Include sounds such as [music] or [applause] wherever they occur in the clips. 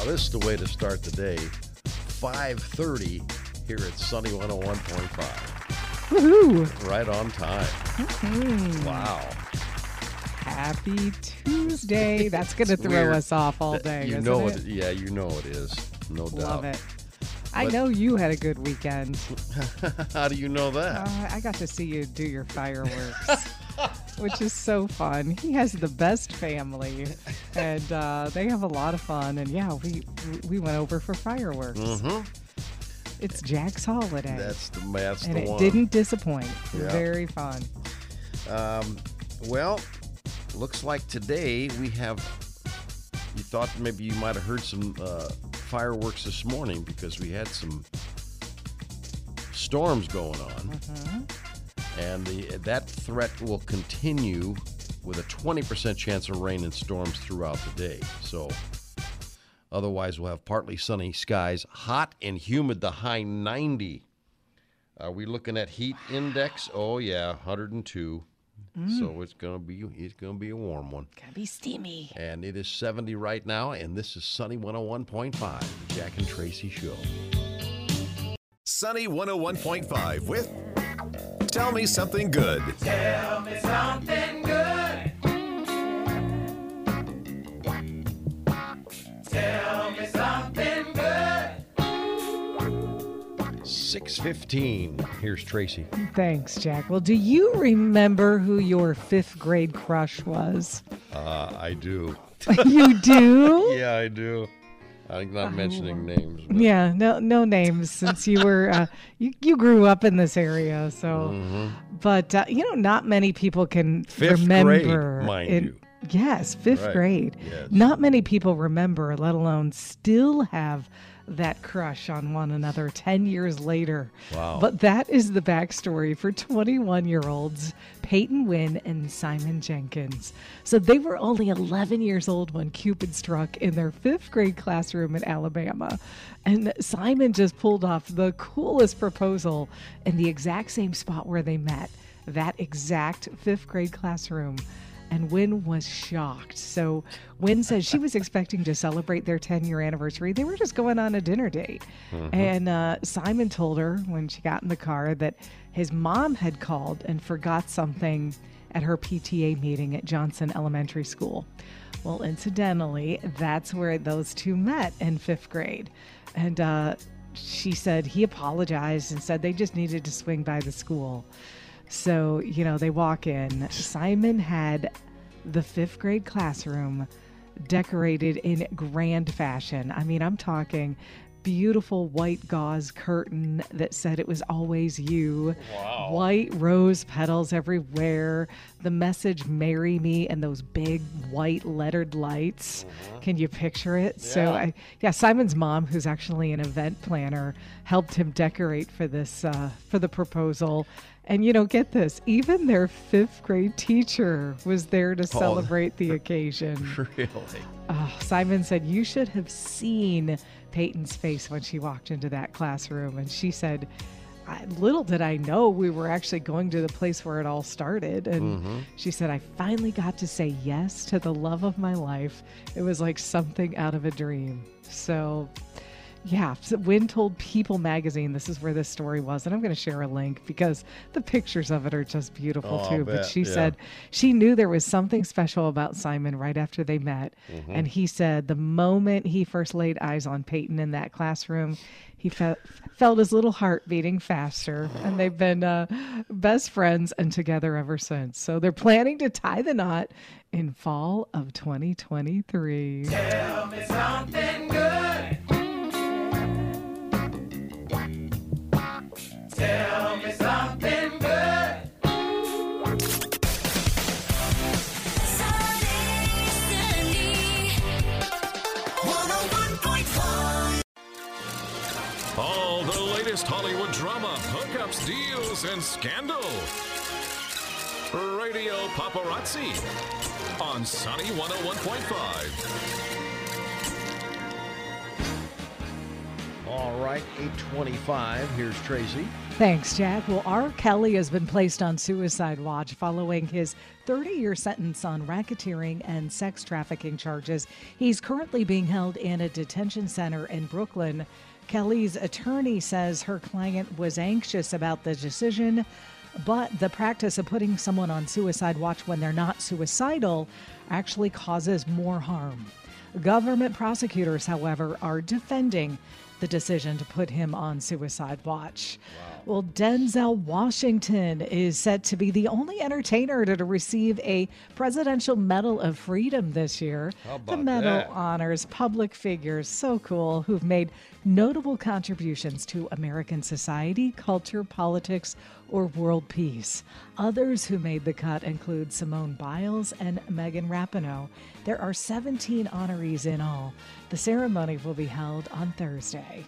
Now, this is the way to start the day. 5.30 here at Sunny 101.5. Woohoo! Right on time. Mhm. Wow. Happy Tuesday. That's going to throw weird us off all day. You know it? it. Yeah, you know it is. No doubt. Love it. I But- know you had a good weekend. [laughs] How do you know that? Uh, I got to see you do your fireworks, [laughs] which is so fun. He has the best family, and uh, they have a lot of fun. And yeah, we we went over for fireworks. mm-hmm. It's Jack's holiday, That's the that's and the it one. didn't disappoint. Yeah. Very fun. Um, well, looks like today we have. You thought maybe you might have heard some uh, fireworks this morning because we had some storms going on, Mm-hmm. And the, that threat will continue with a 20% chance of rain and storms throughout the day. So, otherwise, we'll have partly sunny skies, hot and humid, the high 90. Are we looking at heat index? Oh yeah, 102. Mm. So it's gonna be it's gonna be a warm one. Gotta be steamy. And it is 70 right now, and this is Sunny 101.5, the Jack and Tracy Show. Sunny 101.5 with Tell Me Something Good. tell me something good Six fifteen. Here's Tracy. Thanks, Jack. Well, do you remember who your fifth grade crush was? Uh, I do. [laughs] you do? [laughs] Yeah, I do. I'm not mentioning names. But Yeah, no, no names since you were uh, [laughs] you you grew up in this area. So, but uh, you know, not many people can Mm-hmm. Fifth grade, remember. mind in- you. Yes, fifth Right, grade. yes. Not many people remember, let alone still have that crush on one another 10 years later. Wow. But that is the backstory for 21 year olds Peyton Wynn and Simon Jenkins. So they were only 11 years old when Cupid struck in their fifth grade classroom in Alabama. And Simon just pulled off the coolest proposal in the exact same spot where they met, that exact fifth grade classroom and Wynn was shocked. So Wynn says she was expecting to celebrate their 10 year anniversary. They were just going on a dinner date. And uh, Simon told her when she got in the car that his mom had called and forgot something at her PTA meeting at Johnson Elementary School. Well, incidentally, that's where those two met in fifth grade. And uh, she said he apologized and said they just needed to swing by the school. So, you know, they walk in. Simon had the fifth grade classroom decorated in grand fashion. I mean, I'm talking beautiful white gauze curtain that said it was always you. Wow. White rose petals everywhere. The message marry me and those big white lettered lights. Can you picture it? So I yeah, Simon's mom, who's actually an event planner, helped him decorate for this uh, for the proposal. And you know, get this, even their fifth grade teacher was there to celebrate the occasion. [laughs] really, Oh, Simon said, You should have seen Peyton's face when she walked into that classroom. And she said, I, Little did I know we were actually going to the place where it all started. And mm-hmm. she said, I finally got to say yes to the love of my life. It was like something out of a dream. So, yeah, so Wynn told People magazine this is where this story was, and I'm going to share a link because the pictures of it are just beautiful Oh, too. But she yeah. said she knew there was something special about Simon right after they met, Mm-hmm. and he said the moment he first laid eyes on Peyton in that classroom, he felt felt his little heart beating faster, and they've been uh, best friends and together ever since. So they're planning to tie the knot in fall of 2023. All the latest Hollywood drama, hookups, deals, and scandal. Radio Paparazzi on Sunny 101.5. All right, 825. Here's Tracy. Thanks, Jack. Well, R. Kelly has been placed on suicide watch following his 30 year sentence on racketeering and sex trafficking charges. He's currently being held in a detention center in Brooklyn. Kelly's attorney says her client was anxious about the decision, but the practice of putting someone on suicide watch when they're not suicidal actually causes more harm. Government prosecutors, however, are defending the decision to put him on suicide watch. Well, Denzel Washington is set to be the only entertainer to receive a Presidential Medal of Freedom this year. How the medal that? honors public figures, so cool, who've made notable contributions to American society, culture, politics, or world peace. Others who made the cut include Simone Biles and Megan Rapinoe. There are 17 honorees in all. The ceremony will be held on Thursday.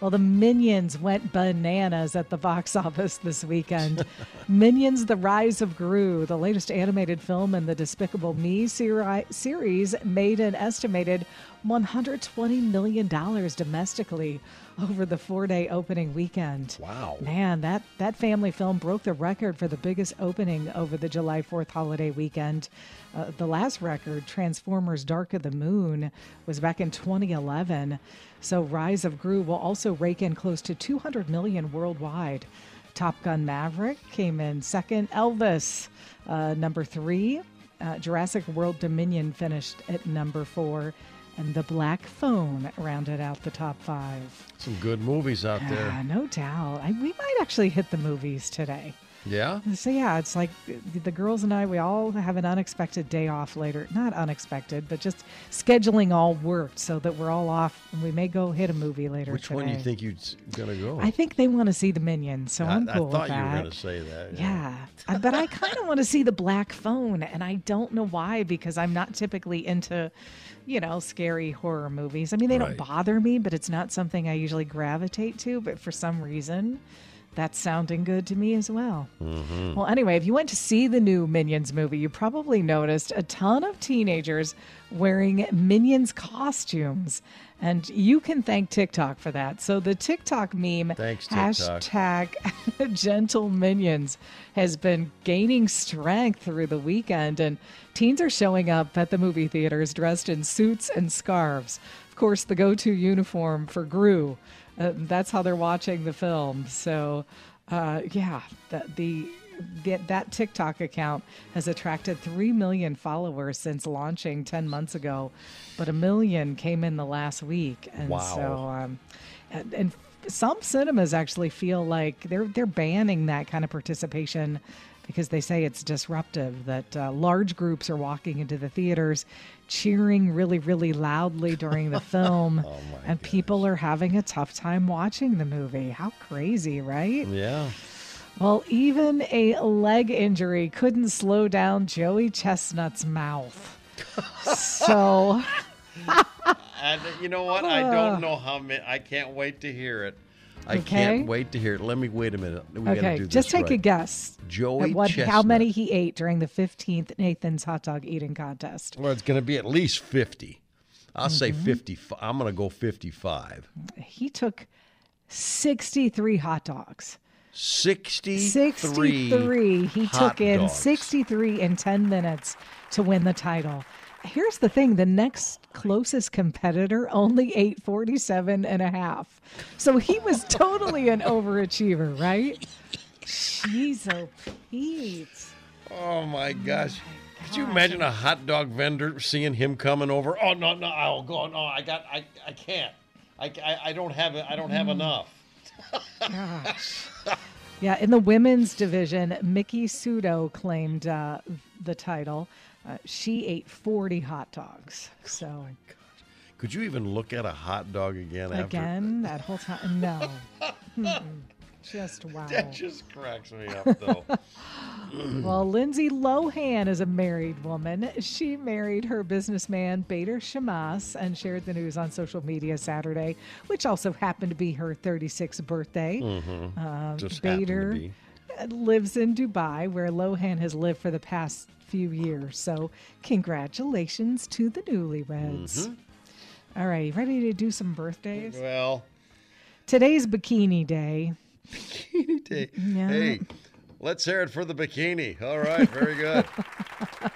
Well, the Minions went bananas at the box [laughs] office this weekend. Minions The Rise of Gru, the latest animated film in the Despicable Me seri- series, made an estimated $120 million domestically over the four day opening weekend. Wow. Man, that, that family film broke the record for the biggest opening over the July 4th holiday weekend. Uh, the last record, Transformers Dark of the Moon, was back in 2011. So Rise of Gru will also rake in close to 200 million worldwide. Top Gun Maverick came in second. Elvis, uh, number three. Uh, Jurassic World Dominion finished at number four. And The Black Phone rounded out the top five. Some good movies out Yeah, there. Ah, no doubt. I, we might actually hit the movies today. Yeah? So yeah, it's like uh, the girls and I. We all have an unexpected day off later. Not unexpected, but just scheduling all worked so that we're all off, and we may go hit a movie later. Which one do you think you're going to go? I think they want to see the Minions, so I, I'm I cool thought with you were that. to say that. Yeah, I- uh, but I kind of want to see the Black Phone, and I don't know why because I'm not typically into, you know, scary horror movies. I mean, they Right. don't bother me, but it's not something I usually gravitate to. But for some reason, that's sounding good to me as well. Mm-hmm. Well, anyway, if you went to see the new Minions movie, you probably noticed a ton of teenagers wearing Minions costumes. And you can thank TikTok for that. So the TikTok meme Thanks, TikTok. hashtag [laughs] gentle minions has been gaining strength through the weekend and teens are showing up at the movie theaters dressed in suits and scarves of course the go-to uniform for gru uh, that's how they're watching the film so uh, yeah that the that, that TikTok account has attracted 3 million followers since launching 10 months ago, but a million came in the last week. And Wow. so, um, and, and some cinemas actually feel like they're they're banning that kind of participation because they say it's disruptive. That uh, large groups are walking into the theaters, cheering really really loudly during the [laughs] film, and people are having a tough time watching the movie. How crazy, right? Yeah. Well, even a leg injury couldn't slow down Joey Chestnut's mouth. [laughs] so. And you know what? I don't know how many. I can't wait to hear it. I Okay. can't wait to hear it. Let me wait a minute. We Okay, do just take a guess. Joey at what, how many he ate during the 15th Nathan's hot dog eating contest. Well, it's going to be at least 50. I'll say Mm-hmm. 55. I'm going to go 55. He took 63 hot dogs. 63. 63. He took in dogs. 63 in 10 minutes to win the title. Here's the thing the next closest competitor only ate 47 and a half. So he was totally an overachiever, right? Jeez, oh, Pete. Oh my gosh. Could you imagine a hot dog vendor seeing him coming over? Oh no, no, I'll go. No, I got, I, I can't. I, I, I don't have. I don't Mm. have enough. Gosh. [laughs] Yeah, in the women's division, Miki Sudo claimed uh, the title. Uh, she ate 40 hot dogs. So, Could you even look at a hot dog again after? again, [laughs] that whole time, no. Mm-mm. Just wow. That just cracks me up, though. [laughs] Well, Lindsay Lohan is a married woman. She married her businessman, Bader Shamas, and shared the news on social media Saturday, which also happened to be her 36th birthday. Um, Just Bader be. lives in Dubai, where Lohan has lived for the past few years. So, congratulations to the newlyweds. Mm-hmm. All right, ready to do some birthdays? Well, Today's bikini day. Bikini day. Yeah. Hey, let's hear it for the bikini. All right, very good. [laughs]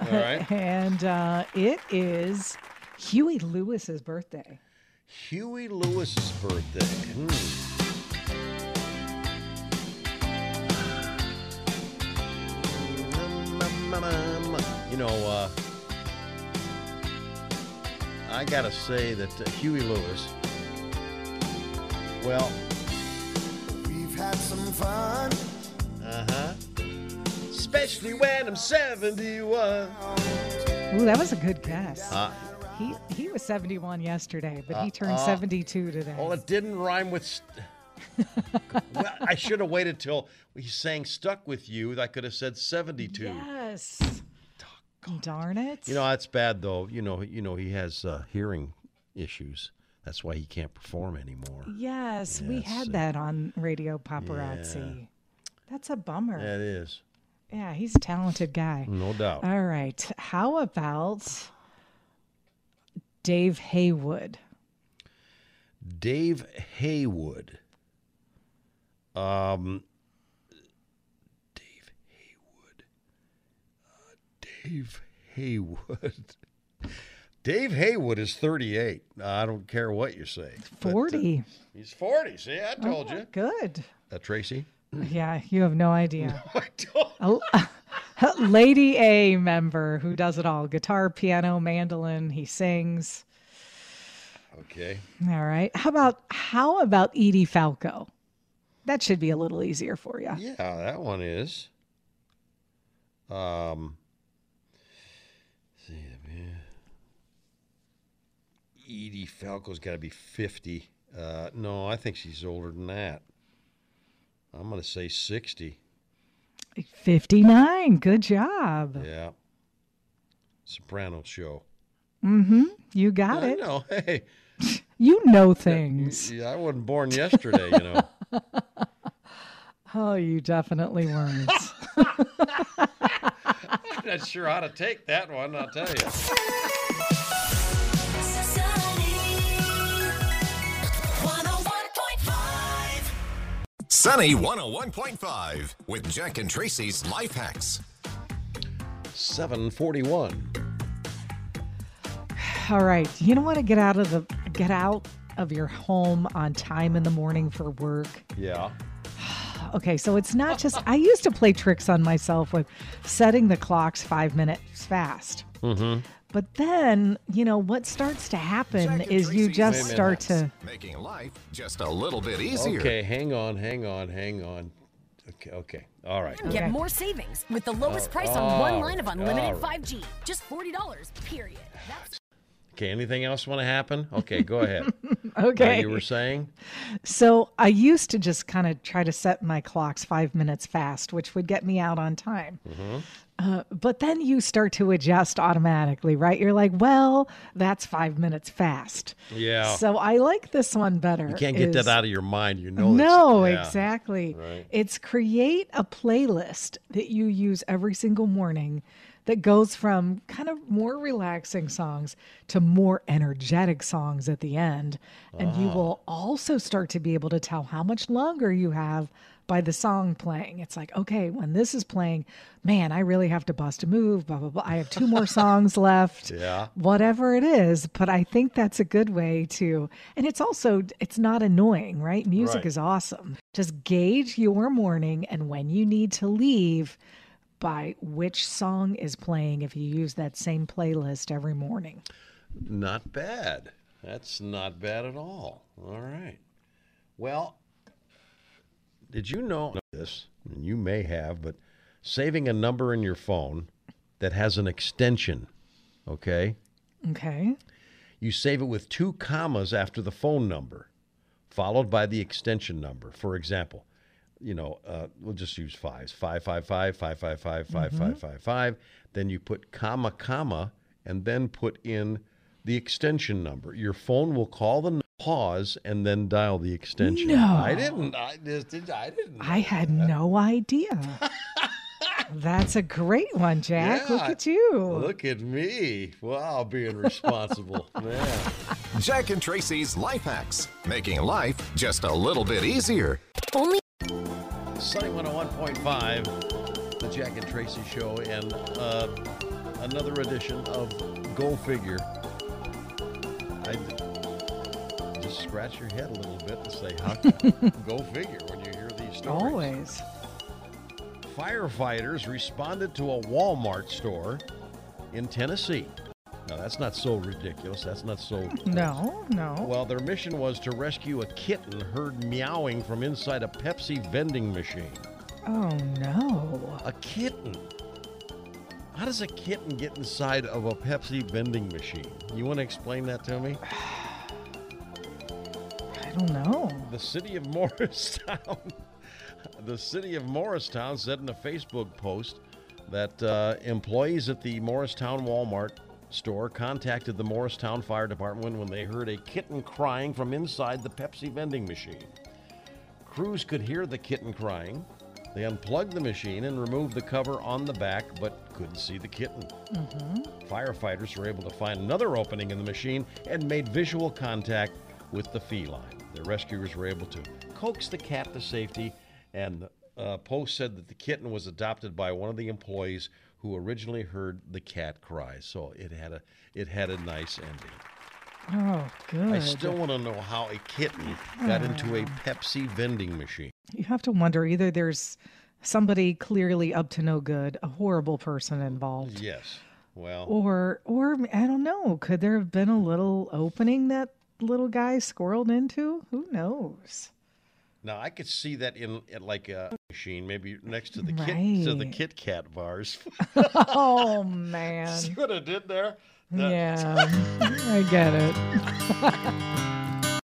All right. And uh, it is Huey Lewis's birthday. Huey Lewis's birthday. Hmm. You know, uh, I gotta say that uh, Huey Lewis. Well, We've had some fun. uh huh. Especially when I'm 71. Ooh, that was a good guess. Uh, he he was 71 yesterday, but he Uh, turned uh, 72 today. Well, it didn't rhyme with. St- [laughs] well, I should have waited till he sang "Stuck with You." I could have said seventy-two. yes. Darn it. You know that's bad though. You know, you know he has uh, hearing issues. That's why he can't perform anymore. yes, we had that on Radio Paparazzi. That's a bummer. That is, Yeah, he's a talented guy. no doubt. All right. How about Dave Haywood? Dave Haywood. Um, Dave Haywood. Uh, Dave Haywood. [laughs] Dave Haywood is 38. I don't care what you say. But, uh, 40. he's 40. See, I told Oh, you. Good. Uh, Tracy? Yeah, you have no idea. [laughs] I told A- Lady A member who does it all guitar, piano, mandolin. He sings. Okay. All right. How about how about Edie Falco? That should be a little easier for you. Yeah, that one is. Um, let's see, yeah. Edie Falco's got to be 50. Uh, no, I think she's older than that. I'm going to say 60. 59. Good job. Yeah. Soprano show. Mm hmm. You got I it. know. [laughs] Hey, You know things. yeah, I wasn't born yesterday, you know. [laughs] Oh, you definitely weren't. [laughs] I'm not sure how to take that one, I'll tell you. Sunny 101.5 with Jack and Tracy's Life Hacks. 741. All right. You don't want to get out of the get out of your home on time in the morning for work. Yeah. [sighs] Okay, so it's not just I used to play tricks on myself with setting the clocks five minutes fast. Mm-hmm. But then, you know, what starts to happen Jack is you just start to Making life just a little bit easier. Okay, hang on, hang on, hang on. Okay, okay. All right. Okay. Get more savings with the lowest price oh, on one line of unlimited all right. 5G. Just $40, period. That's Okay, anything else want to happen? Okay, go ahead. [laughs] Now, okay. you were saying? So I used to just kind of try to set my clocks five minutes fast, which would get me out on time. Mm-hmm. Uh, but then you start to adjust automatically, right? You're like, well, that's five minutes fast. Yeah. So I like this one better. you can't get is- that out of your mind. You know No, yeah. exactly. Right. It's create a playlist that you use every single morning that goes from kind of more relaxing songs to more energetic songs at the end. And Ah. you will also start to be able to tell how much longer you have by the song playing. It's like, okay, when this is playing, man, I really have to bust a move, blah, blah, blah. I have two more songs [laughs] left Yeah. whatever it is but i think that's a good way to and it's also it's not annoying right music Right. is awesome just gauge your morning and when you need to leave by which song is playing if you use that same playlist every morning Not bad. That's not bad at all. All right. Well, did you know this? And you may have, but saving a number in your phone that has an extension, okay? okay You save it with two commas after the phone number, followed by the extension number. For example, you know, uh, we'll just use fives. Five, five, five, five, five, five, five, mm-hmm. five, five, five. Then you put comma, comma, and then put in the extension number. Your phone will call the pause and then dial the extension. No. I didn't. I, just, I didn't. I had that. no idea. [laughs] That's a great one, Jack. Yeah, look at you. Look at me. Wow, being responsible. [laughs] Man. Jack and Tracy's Life Hacks, making life just a little bit easier. Only Sunny 101.5, the Jack and Tracy Show, and uh, another edition of Go Figure. I just scratch your head a little bit and say, how [laughs] go figure when you hear these stories. Always. Firefighters responded to a Walmart store in Tennessee. Now, that's not so ridiculous. That's not so. No, no. Well, their mission was to rescue a kitten heard meowing from inside a Pepsi vending machine. Oh, no. A kitten. How does a kitten get inside of a Pepsi vending machine? You want to explain that to me? [sighs] I don't know. The city of [laughs] Morristown. the city of Morristown said in a Facebook post that uh, employees at the Morristown Walmart store contacted the Morristown Fire Department when they heard a kitten crying from inside the Pepsi vending machine. Crews could hear the kitten crying. They unplugged the machine and removed the cover on the back, but couldn't see the kitten. Firefighters were able to find another opening in the machine and made visual contact with the feline. The rescuers were able to coax the cat to safety, and the uh, post said that the kitten was adopted by one of the employees who originally heard the cat cry. So it had a it had a nice ending. Oh, good. I still want to know how a kitten got into a ah. Pepsi vending machine. You have to wonder either there's somebody clearly up to no good, a horrible person involved, Yes. Well, or or I don't know, could there have been a little opening that little guy squirreled into? Who knows? Now I could see that in, like a machine, maybe next to the kit to the Right. Kit Kat bars. [laughs] Oh man. see what I did there? That- Yeah, I get it. [laughs]